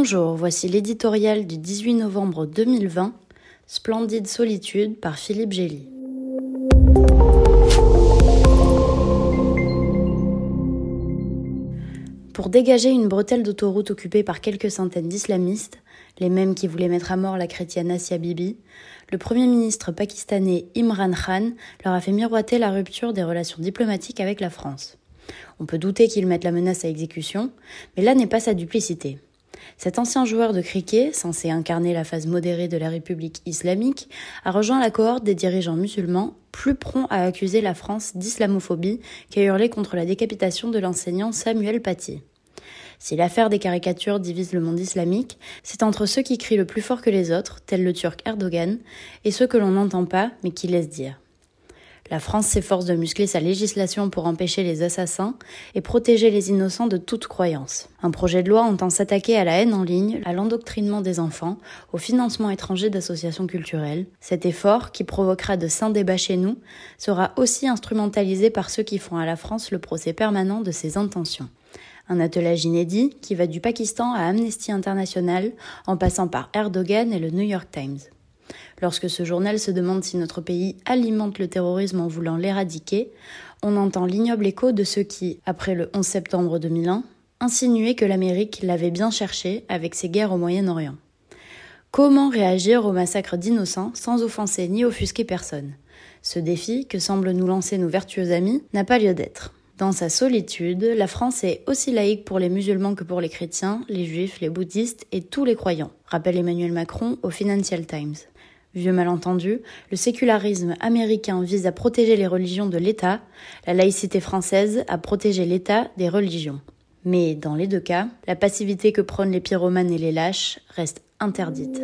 Bonjour, voici l'éditorial du 18 novembre 2020, Splendide solitude par Philippe Gély. Pour dégager une bretelle d'autoroute occupée par quelques centaines d'islamistes, les mêmes qui voulaient mettre à mort la chrétienne Asia Bibi, le Premier ministre pakistanais Imran Khan leur a fait miroiter la rupture des relations diplomatiques avec la France. On peut douter qu'ils mettent la menace à exécution, mais là n'est pas sa duplicité. Cet ancien joueur de cricket, censé incarner la phase modérée de la République islamique, a rejoint la cohorte des dirigeants musulmans, plus prompts à accuser la France d'islamophobie qu'à hurler contre la décapitation de l'enseignant Samuel Paty. Si l'affaire des caricatures divise le monde islamique, c'est entre ceux qui crient le plus fort que les autres, tels le turc Erdogan, et ceux que l'on n'entend pas mais qui laissent dire. La France s'efforce de muscler sa législation pour empêcher les assassins et protéger les innocents de toute croyance. Un projet de loi entend s'attaquer à la haine en ligne, à l'endoctrinement des enfants, au financement étranger d'associations culturelles. Cet effort, qui provoquera de sains débats chez nous, sera aussi instrumentalisé par ceux qui font à la France le procès permanent de ses intentions. Un attelage inédit qui va du Pakistan à Amnesty International en passant par Erdogan et le New York Times. Lorsque ce journal se demande si notre pays alimente le terrorisme en voulant l'éradiquer, on entend l'ignoble écho de ceux qui, après le 11 septembre 2001, insinuaient que l'Amérique l'avait bien cherché avec ses guerres au Moyen-Orient. Comment réagir au massacre d'innocents sans offenser ni offusquer personne? Ce défi, que semblent nous lancer nos vertueux amis, n'a pas lieu d'être. Dans sa solitude, la France est aussi laïque pour les musulmans que pour les chrétiens, les juifs, les bouddhistes et tous les croyants, rappelle Emmanuel Macron au Financial Times. Vieux malentendu, le sécularisme américain vise à protéger les religions de l'État, la laïcité française à protéger l'État des religions. Mais dans les deux cas, la passivité que prônent les pyromanes et les lâches reste interdite.